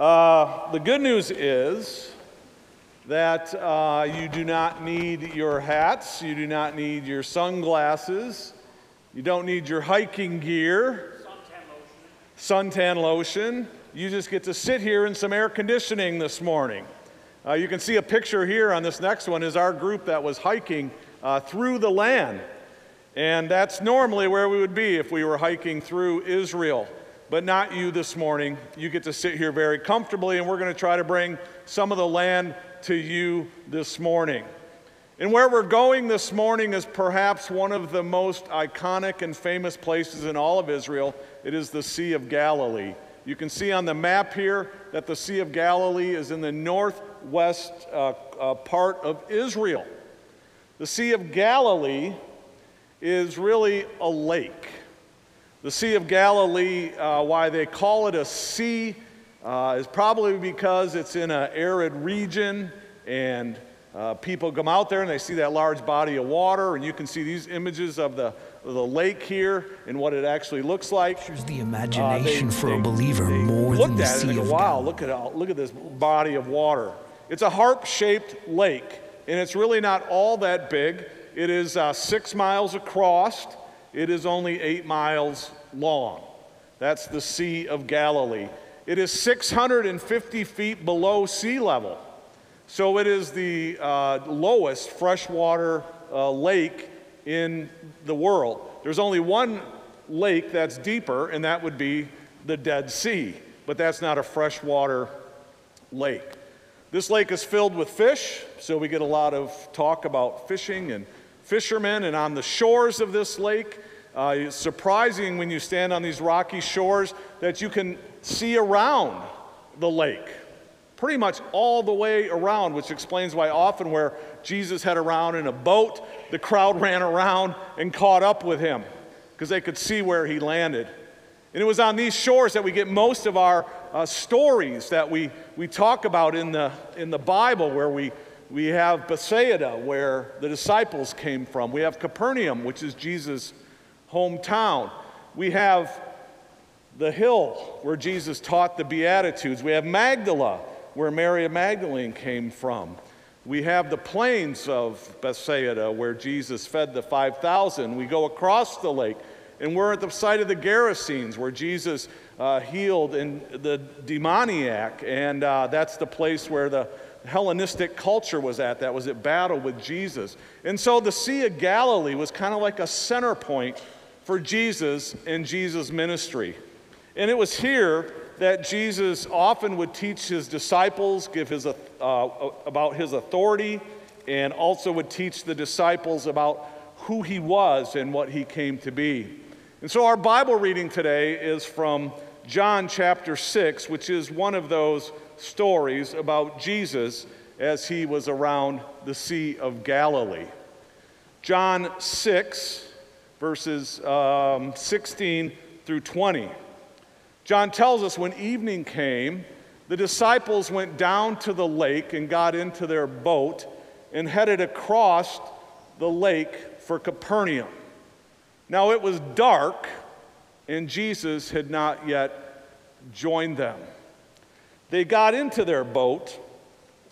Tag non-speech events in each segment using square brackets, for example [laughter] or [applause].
Uh, the good news is that uh, you do not need your hats, you do not need your sunglasses, you don't need your hiking gear, suntan lotion. You just get to sit here in some air conditioning this morning. Uh, you can see a picture here on this next one is our group that was hiking uh, through the land. And that's normally where we would be if we were hiking through Israel but not you this morning. You get to sit here very comfortably, and we're going to try to bring some of the land to you this morning. And where we're going this morning is perhaps one of the most iconic and famous places in all of Israel. It is the Sea of Galilee. You can see on the map here that the Sea of Galilee is in the northwest uh, uh, part of Israel. The Sea of Galilee is really a lake. The Sea of Galilee, uh, why they call it a sea, uh, is probably because it's in an arid region and uh, people come out there and they see that large body of water, and you can see these images of the, of the lake here and what it actually looks like. Captures the imagination uh, they, for they, a believer more than the sea of wow, look at look at this body of water. It's a harp-shaped lake, and it's really not all that big. It is uh, six miles across it is only eight miles long. That's the Sea of Galilee. It is 650 feet below sea level. So it is the uh, lowest freshwater uh, lake in the world. There's only one lake that's deeper, and that would be the Dead Sea, but that's not a freshwater lake. This lake is filled with fish, so we get a lot of talk about fishing and fishermen, and on the shores of this lake, uh, it's surprising when you stand on these rocky shores that you can see around the lake, pretty much all the way around, which explains why often where Jesus had around in a boat, the crowd [laughs] ran around and caught up with him because they could see where he landed. And it was on these shores that we get most of our uh, stories that we, we talk about in the, in the Bible, where we we have Bethsaida, where the disciples came from. We have Capernaum, which is Jesus' hometown. We have the hill where Jesus taught the Beatitudes. We have Magdala, where Mary Magdalene came from. We have the plains of Bethsaida, where Jesus fed the 5,000. We go across the lake, and we're at the site of the Gerasenes, where Jesus uh, healed the demoniac, and uh, that's the place where the Hellenistic culture was at, that was at battle with Jesus. And so the Sea of Galilee was kind of like a center point for Jesus and Jesus' ministry. And it was here that Jesus often would teach his disciples, give his, uh, about his authority, and also would teach the disciples about who he was and what he came to be. And so our Bible reading today is from John chapter 6, which is one of those stories about Jesus as he was around the Sea of Galilee. John 6, verses um, 16 through 20. John tells us when evening came, the disciples went down to the lake and got into their boat and headed across the lake for Capernaum. Now it was dark, and Jesus had not yet joined them. They got into their boat,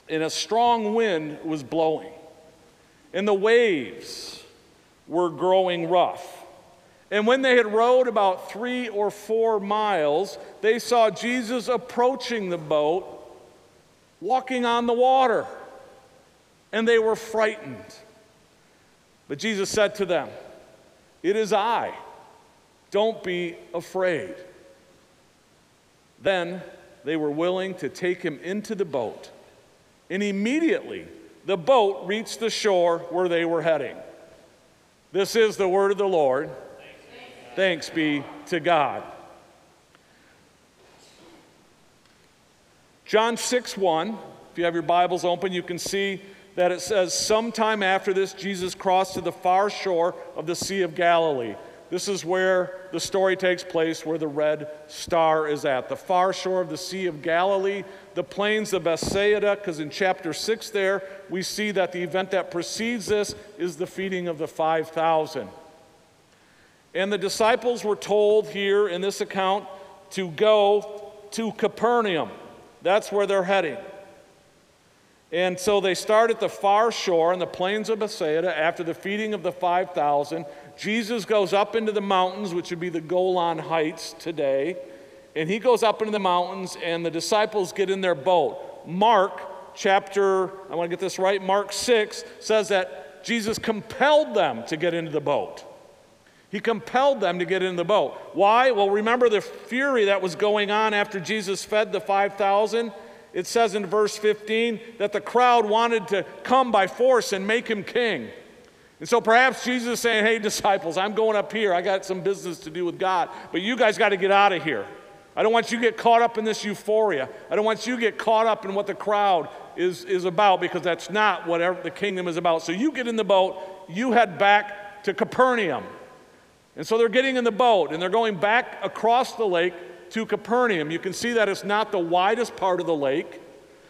and a strong wind was blowing, and the waves were growing rough. And when they had rowed about three or four miles, they saw Jesus approaching the boat, walking on the water, and they were frightened. But Jesus said to them, It is I. Don't be afraid. Then they were willing to take him into the boat. And immediately the boat reached the shore where they were heading. This is the word of the Lord. Thanks be to God. John 6 1, if you have your Bibles open, you can see that it says, Sometime after this, Jesus crossed to the far shore of the Sea of Galilee. This is where the story takes place, where the red star is at. The far shore of the Sea of Galilee, the plains of Bethsaida, because in chapter 6 there, we see that the event that precedes this is the feeding of the 5,000. And the disciples were told here in this account to go to Capernaum. That's where they're heading. And so they start at the far shore in the plains of Bethsaida after the feeding of the 5,000. Jesus goes up into the mountains, which would be the Golan Heights today. And he goes up into the mountains, and the disciples get in their boat. Mark chapter, I want to get this right, Mark 6 says that Jesus compelled them to get into the boat. He compelled them to get in the boat. Why? Well, remember the fury that was going on after Jesus fed the 5,000? It says in verse 15 that the crowd wanted to come by force and make him king. And so perhaps Jesus is saying, Hey, disciples, I'm going up here. I got some business to do with God, but you guys got to get out of here. I don't want you to get caught up in this euphoria. I don't want you to get caught up in what the crowd is, is about because that's not what the kingdom is about. So you get in the boat, you head back to Capernaum. And so they're getting in the boat and they're going back across the lake to Capernaum. You can see that it's not the widest part of the lake.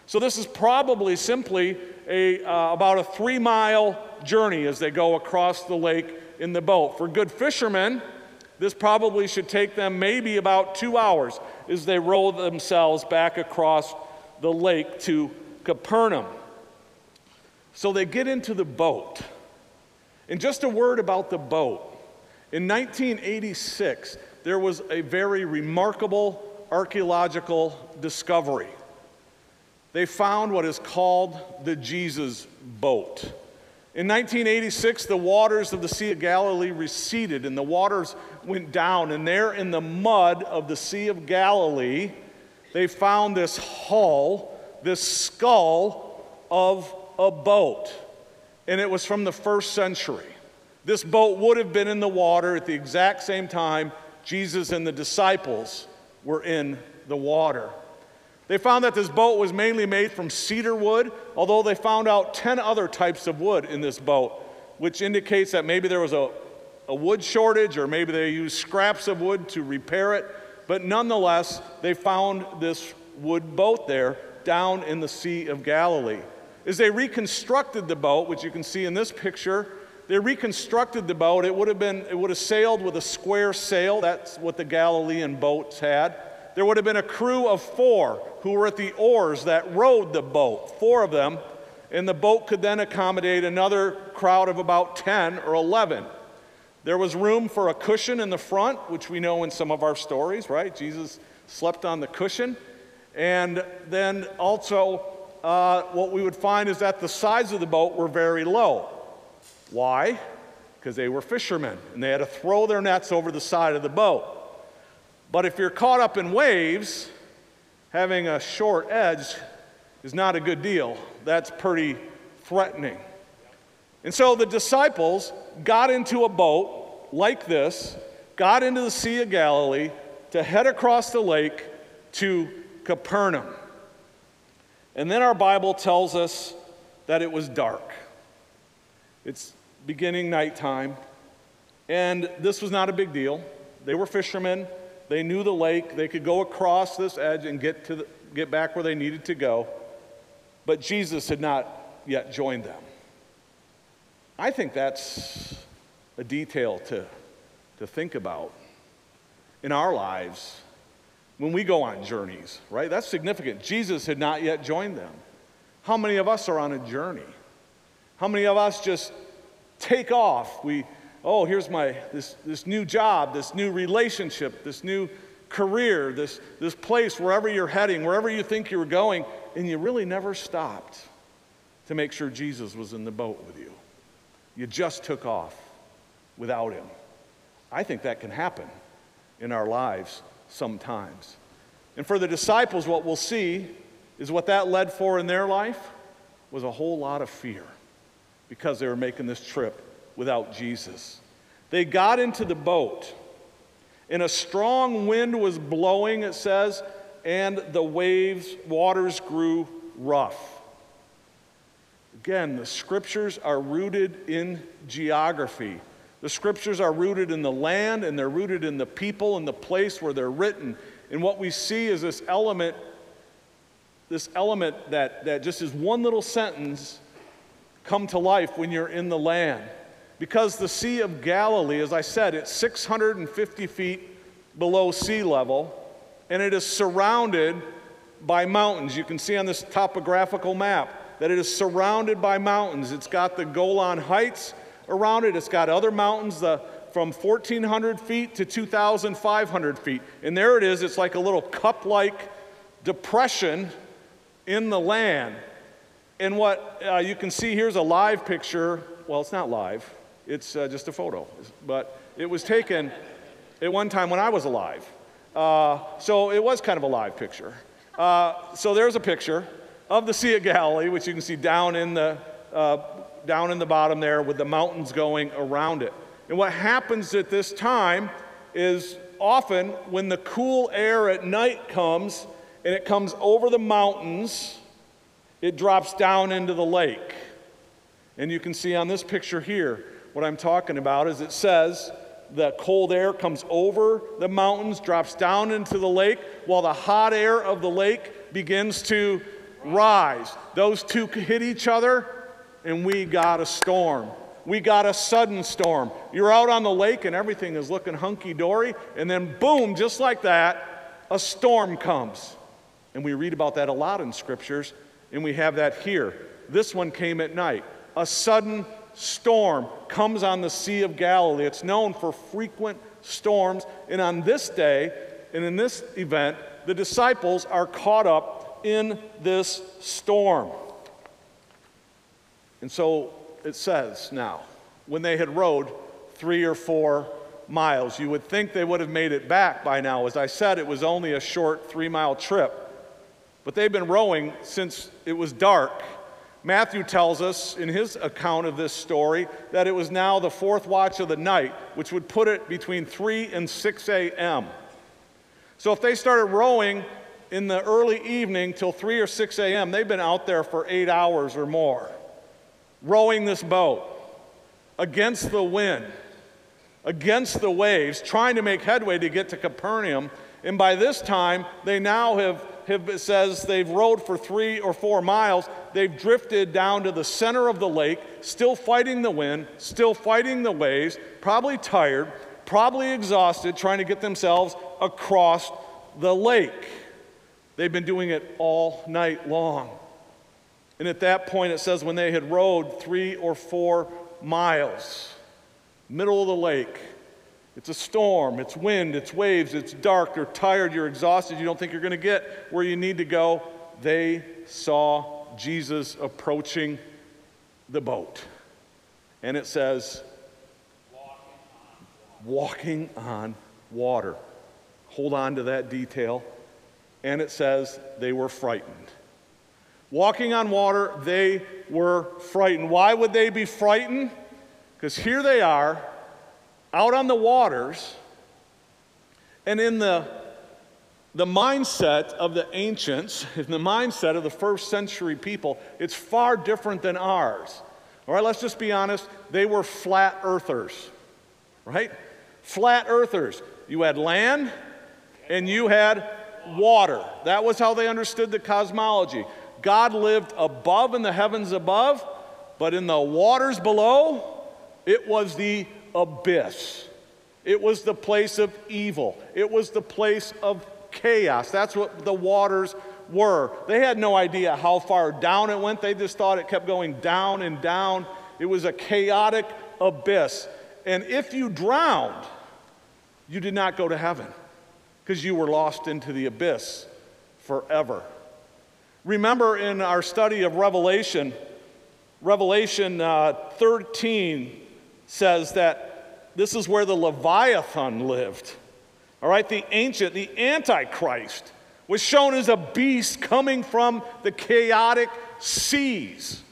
So this is probably simply a, uh, about a three mile journey as they go across the lake in the boat. For good fishermen, this probably should take them maybe about two hours as they row themselves back across the lake to Capernaum. So they get into the boat. And just a word about the boat. In 1986, there was a very remarkable archaeological discovery. They found what is called the Jesus boat. In 1986, the waters of the Sea of Galilee receded and the waters went down. And there in the mud of the Sea of Galilee, they found this hull, this skull of a boat. And it was from the first century. This boat would have been in the water at the exact same time Jesus and the disciples were in the water. They found that this boat was mainly made from cedar wood, although they found out 10 other types of wood in this boat, which indicates that maybe there was a, a wood shortage or maybe they used scraps of wood to repair it. But nonetheless, they found this wood boat there down in the Sea of Galilee. As they reconstructed the boat, which you can see in this picture, they reconstructed the boat. It would have been, it would have sailed with a square sail. That's what the Galilean boats had. There would have been a crew of four who were at the oars that rowed the boat, four of them, and the boat could then accommodate another crowd of about 10 or 11. There was room for a cushion in the front, which we know in some of our stories, right? Jesus slept on the cushion. And then also, uh, what we would find is that the sides of the boat were very low. Why? Because they were fishermen and they had to throw their nets over the side of the boat. But if you're caught up in waves, having a short edge is not a good deal. That's pretty threatening. And so the disciples got into a boat like this, got into the Sea of Galilee to head across the lake to Capernaum. And then our Bible tells us that it was dark. It's beginning nighttime. And this was not a big deal. They were fishermen. They knew the lake. They could go across this edge and get, to the, get back where they needed to go. But Jesus had not yet joined them. I think that's a detail to, to think about in our lives when we go on journeys, right? That's significant. Jesus had not yet joined them. How many of us are on a journey? How many of us just take off. We, oh, here's my, this, this new job, this new relationship, this new career, this, this place, wherever you're heading, wherever you think you're going, and you really never stopped to make sure Jesus was in the boat with you. You just took off without him. I think that can happen in our lives sometimes. And for the disciples, what we'll see is what that led for in their life was a whole lot of fear because they were making this trip without Jesus. They got into the boat, and a strong wind was blowing, it says, and the waves, waters grew rough. Again, the scriptures are rooted in geography. The scriptures are rooted in the land and they're rooted in the people and the place where they're written. And what we see is this element, this element that, that just is one little sentence come to life when you're in the land. Because the Sea of Galilee, as I said, it's 650 feet below sea level, and it is surrounded by mountains. You can see on this topographical map that it is surrounded by mountains. It's got the Golan Heights around it, it's got other mountains the, from 1,400 feet to 2,500 feet. And there it is, it's like a little cup like depression in the land. And what uh, you can see here's a live picture. Well, it's not live, it's uh, just a photo. But it was taken at one time when I was alive. Uh, so it was kind of a live picture. Uh, so there's a picture of the Sea of Galilee, which you can see down in the, uh, down in the bottom there with the mountains going around it. And what happens at this time is often when the cool air at night comes and it comes over the mountains, it drops down into the lake. And you can see on this picture here what I'm talking about is it says the cold air comes over the mountains, drops down into the lake, while the hot air of the lake begins to rise. Those two hit each other, and we got a storm. We got a sudden storm. You're out on the lake, and everything is looking hunky dory, and then boom, just like that, a storm comes. And we read about that a lot in scriptures, and we have that here. This one came at night. A sudden storm comes on the Sea of Galilee. It's known for frequent storms. And on this day, and in this event, the disciples are caught up in this storm. And so it says now, when they had rowed three or four miles, you would think they would have made it back by now. As I said, it was only a short three mile trip. But they've been rowing since it was dark Matthew tells us in his account of this story that it was now the fourth watch of the night, which would put it between 3 and 6 a.m. So if they started rowing in the early evening till 3 or 6 a.m., they've been out there for eight hours or more, rowing this boat against the wind, against the waves, trying to make headway to get to Capernaum. And by this time, they now have it says they've rowed for three or four miles. They've drifted down to the center of the lake, still fighting the wind, still fighting the waves, probably tired, probably exhausted, trying to get themselves across the lake. They've been doing it all night long. And at that point, it says when they had rowed three or four miles, middle of the lake, it's a storm, it's wind, it's waves, it's dark, you're tired, you're exhausted, you don't think you're going to get where you need to go. They saw Jesus approaching the boat. And it says, walking on water. Hold on to that detail. And it says they were frightened. Walking on water, they were frightened. Why would they be frightened? Because here they are out on the waters, and in the, the mindset of the ancients, in [laughs] the mindset of the first century people, it's far different than ours. All right, let's just be honest. They were flat earthers, right? Flat earthers. You had land and you had water. That was how they understood the cosmology. God lived above in the heavens above, but in the waters below, it was the abyss. It was the place of evil. It was the place of chaos. That's what the waters were. They had no idea how far down it went. They just thought it kept going down and down. It was a chaotic abyss. And if you drowned, you did not go to heaven because you were lost into the abyss forever. Remember in our study of Revelation, Revelation uh, 13 says that this is where the Leviathan lived. All right, the ancient, the Antichrist, was shown as a beast coming from the chaotic seas.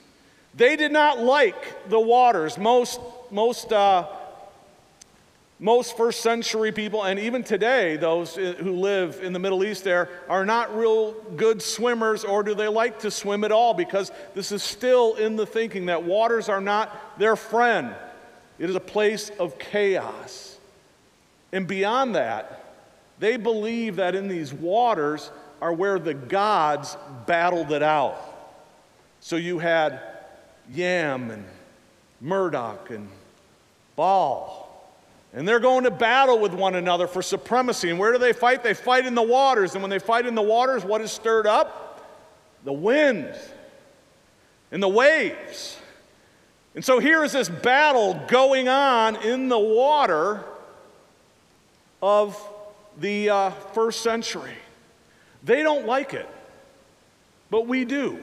They did not like the waters. Most, most, uh, most first century people, and even today, those who live in the Middle East there, are not real good swimmers, or do they like to swim at all? Because this is still in the thinking that waters are not their friend. It is a place of chaos. And beyond that, they believe that in these waters are where the gods battled it out. So you had Yam and Marduk and Baal And they're going to battle with one another for supremacy. And where do they fight? They fight in the waters. And when they fight in the waters, what is stirred up? The wind and the waves. And so here is this battle going on in the water of the uh, first century. They don't like it, but we do,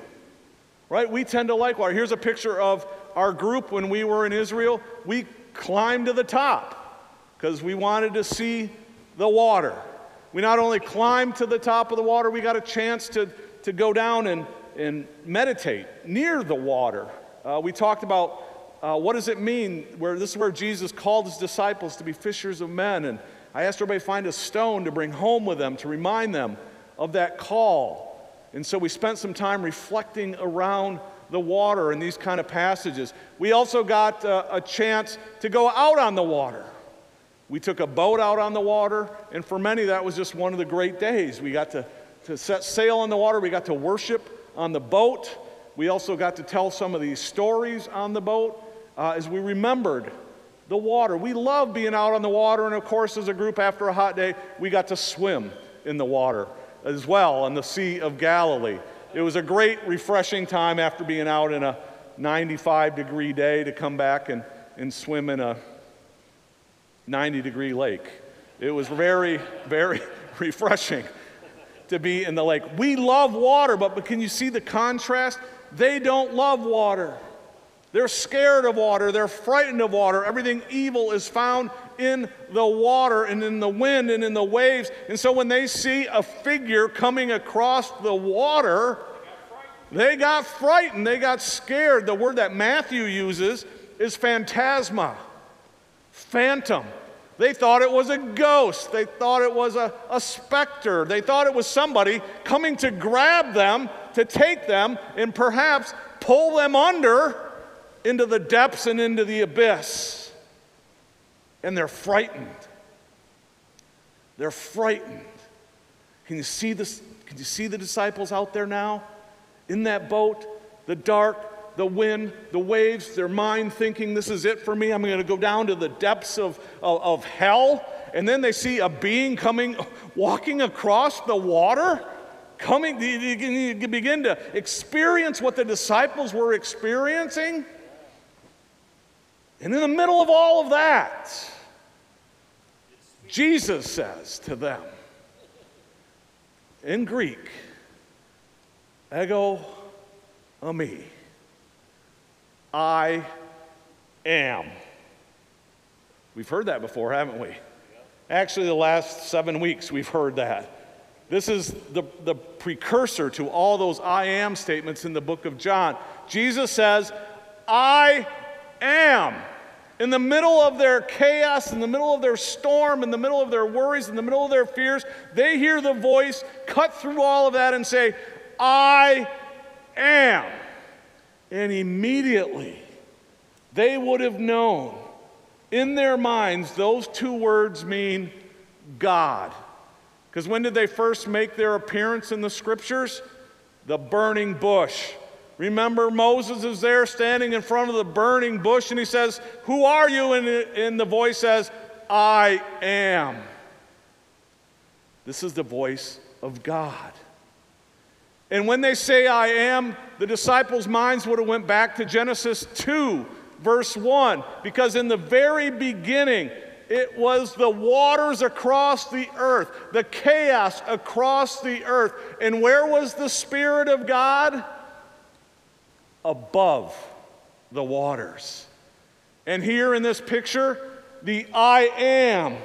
right? We tend to like water. Here's a picture of our group when we were in Israel. We climbed to the top because we wanted to see the water. We not only climbed to the top of the water, we got a chance to, to go down and, and meditate near the water. Uh, we talked about uh, what does it mean where this is where jesus called his disciples to be fishers of men and I asked everybody to find a stone to bring home with them to remind them of that call. And so we spent some time reflecting around the water in these kind of passages. We also got uh, a chance to go out on the water. We took a boat out on the water, and for many, that was just one of the great days. We got to, to set sail on the water, we got to worship on the boat. We also got to tell some of these stories on the boat uh, as we remembered the water. We love being out on the water, and of course, as a group after a hot day, we got to swim in the water as well on the Sea of Galilee. It was a great, refreshing time after being out in a 95 degree day to come back and, and swim in a 90 degree lake. It was very, very [laughs] refreshing to be in the lake. We love water, but, but can you see the contrast? They don't love water. They're scared of water. They're frightened of water. Everything evil is found in the water and in the wind and in the waves. And so when they see a figure coming across the water, they got frightened. They got scared. The word that Matthew uses is phantasma, phantom. They thought it was a ghost. They thought it was a, a specter. They thought it was somebody coming to grab them, to take them, and perhaps pull them under into the depths and into the abyss. And they're frightened. They're frightened. Can you see this? Can you see the disciples out there now? In that boat, the dark, the wind, the waves, their mind thinking, this is it for me. I'm going to go down to the depths of, of, of hell. And then they see a being coming, [laughs] walking across the water coming, you begin to experience what the disciples were experiencing. And in the middle of all of that, Jesus says to them in Greek, ego eimi, I am. We've heard that before, haven't we? Actually, the last seven weeks we've heard that. This is the, the precursor to all those I am statements in the book of John. Jesus says, I am. In the middle of their chaos, in the middle of their storm, in the middle of their worries, in the middle of their fears, they hear the voice cut through all of that and say, I am. And immediately they would have known in their minds those two words mean God. Because when did they first make their appearance in the scriptures? The burning bush. Remember, Moses is there standing in front of the burning bush and he says, Who are you? And, and the voice says, I am. This is the voice of God. And when they say I am, the disciples' minds would have went back to Genesis 2, verse 1, because in the very beginning, it was the waters across the earth, the chaos across the earth. And where was the Spirit of God? Above the waters. And here in this picture, the I am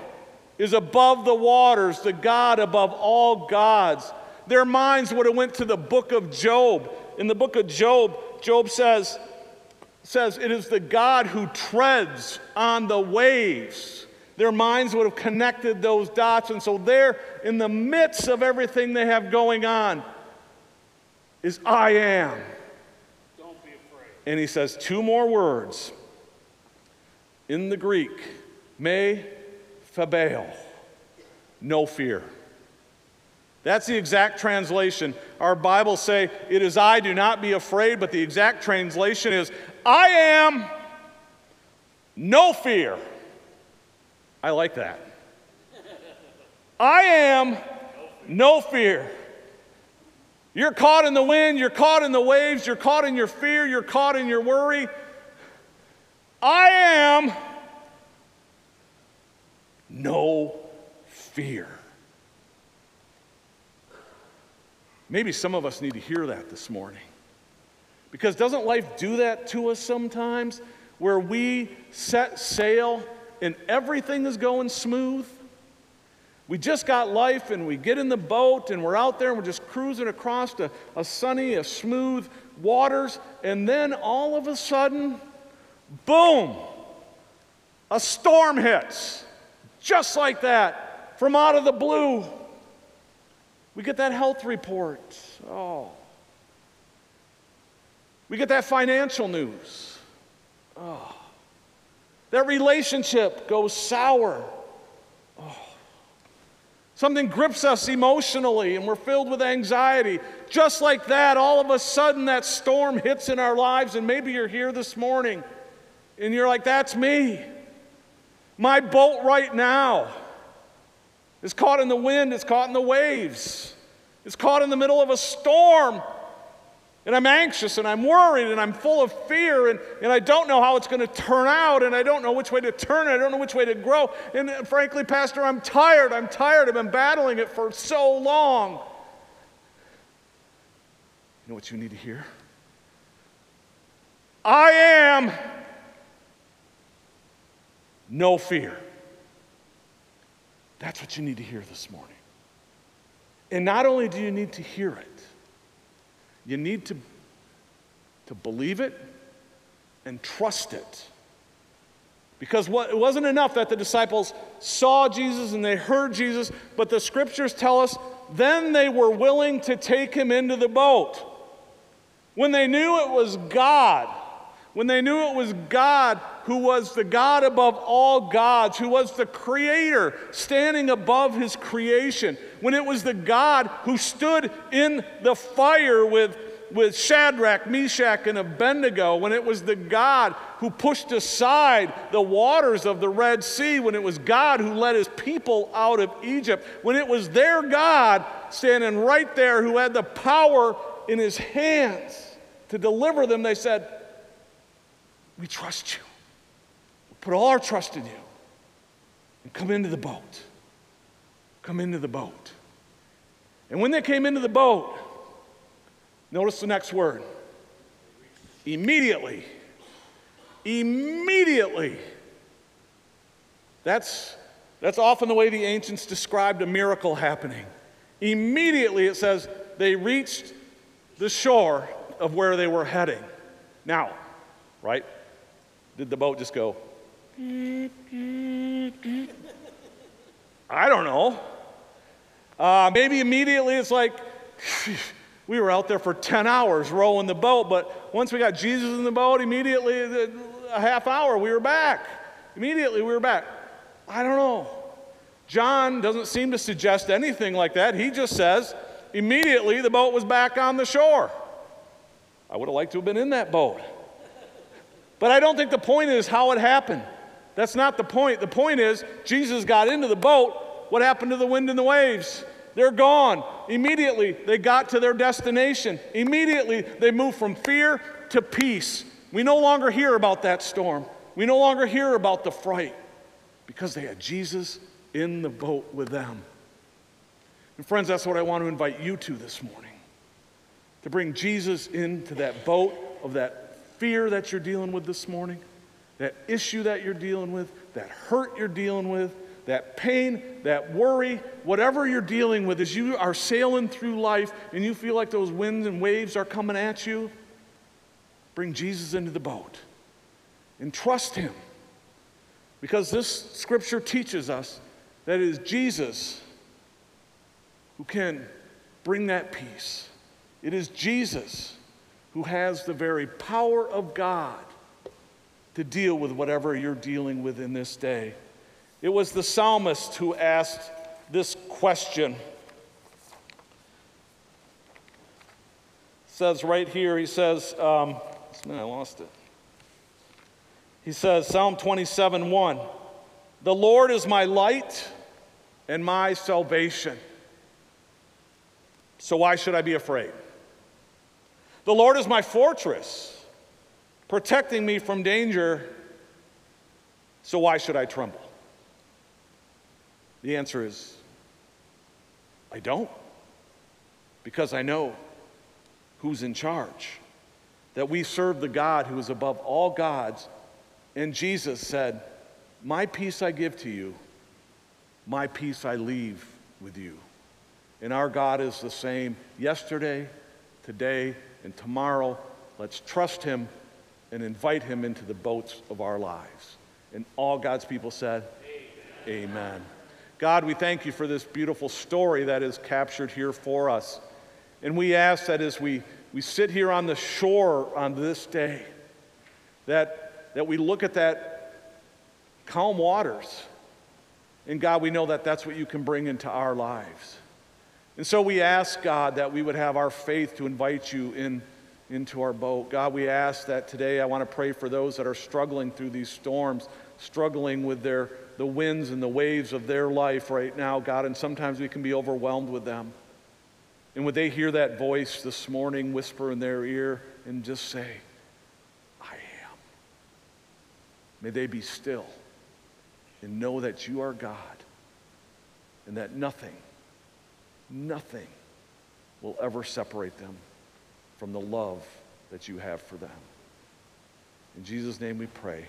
is above the waters, the God above all gods. Their minds would have went to the book of Job. In the book of Job, Job says, says it is the God who treads on the waves. Their minds would have connected those dots. And so, there, in the midst of everything they have going on, is I am. And he says two more words in the Greek, me phobeo, no fear. That's the exact translation. Our Bibles say, It is I, do not be afraid, but the exact translation is, I am no fear. I like that. [laughs] I am no fear. You're caught in the wind, you're caught in the waves, you're caught in your fear, you're caught in your worry. I am no fear. Maybe some of us need to hear that this morning. Because doesn't life do that to us sometimes? Where we set sail and everything is going smooth? We just got life and we get in the boat and we're out there and we're just cruising across a, a sunny, a smooth waters, and then all of a sudden, boom, a storm hits. Just like that, from out of the blue. We get that health report. Oh. We get that financial news. Oh. That relationship goes sour. Oh. Something grips us emotionally and we're filled with anxiety. Just like that, all of a sudden that storm hits in our lives, and maybe you're here this morning and you're like, that's me. My boat right now is caught in the wind, it's caught in the waves, it's caught in the middle of a storm. And I'm anxious and I'm worried and I'm full of fear and, and I don't know how it's going to turn out and I don't know which way to turn. I don't know which way to grow. And uh, frankly, Pastor, I'm tired. I'm tired. I've been battling it for so long. You know what you need to hear? I am no fear. That's what you need to hear this morning. And not only do you need to hear it, you need to, to believe it and trust it. Because what, it wasn't enough that the disciples saw Jesus and they heard Jesus, but the scriptures tell us then they were willing to take him into the boat. When they knew it was God, when they knew it was God who was the God above all gods, who was the creator standing above his creation, when it was the God who stood in the fire with, with Shadrach, Meshach, and Abednego, when it was the God who pushed aside the waters of the Red Sea, when it was God who led his people out of Egypt, when it was their God standing right there who had the power in his hands to deliver them, they said, We trust you put all our trust in you and come into the boat. Come into the boat. And when they came into the boat, notice the next word immediately. Immediately. That's, that's often the way the ancients described a miracle happening. Immediately, it says, they reached the shore of where they were heading. Now, right? Did the boat just go, I don't know. Uh, maybe immediately it's like, we were out there for 10 hours rowing the boat, but once we got Jesus in the boat, immediately, a half hour, we were back. Immediately, we were back. I don't know. John doesn't seem to suggest anything like that. He just says, immediately, the boat was back on the shore. I would have liked to have been in that boat. But I don't think the point is how it happened. That's not the point. The point is, Jesus got into the boat. What happened to the wind and the waves? They're gone. Immediately, they got to their destination. Immediately, they moved from fear to peace. We no longer hear about that storm. We no longer hear about the fright because they had Jesus in the boat with them. And, friends, that's what I want to invite you to this morning to bring Jesus into that boat of that fear that you're dealing with this morning that issue that you're dealing with, that hurt you're dealing with, that pain, that worry, whatever you're dealing with, as you are sailing through life and you feel like those winds and waves are coming at you, bring Jesus into the boat and trust Him. Because this scripture teaches us that it is Jesus who can bring that peace. It is Jesus who has the very power of God to deal with whatever you're dealing with in this day. It was the psalmist who asked this question. It says right here, he says, um, I lost it. He says, Psalm 27 1. The Lord is my light and my salvation. So why should I be afraid? The Lord is my fortress, protecting me from danger. So why should I tremble? The answer is I don't, because I know who's in charge, that we serve the God who is above all gods. And Jesus said, My peace I give to you, my peace I leave with you. And our God is the same yesterday, today, and tomorrow. Let's trust Him and invite Him into the boats of our lives. And all God's people said, Amen. Amen. God, we thank you for this beautiful story that is captured here for us. And we ask that as we, we sit here on the shore on this day, that, that we look at that calm waters. And God, we know that that's what you can bring into our lives. And so we ask, God, that we would have our faith to invite you in, into our boat. God, we ask that today I want to pray for those that are struggling through these storms, struggling with their the winds and the waves of their life right now, God, and sometimes we can be overwhelmed with them. And would they hear that voice this morning whisper in their ear and just say, I am? May they be still and know that you are God and that nothing, nothing will ever separate them from the love that you have for them. In Jesus' name we pray.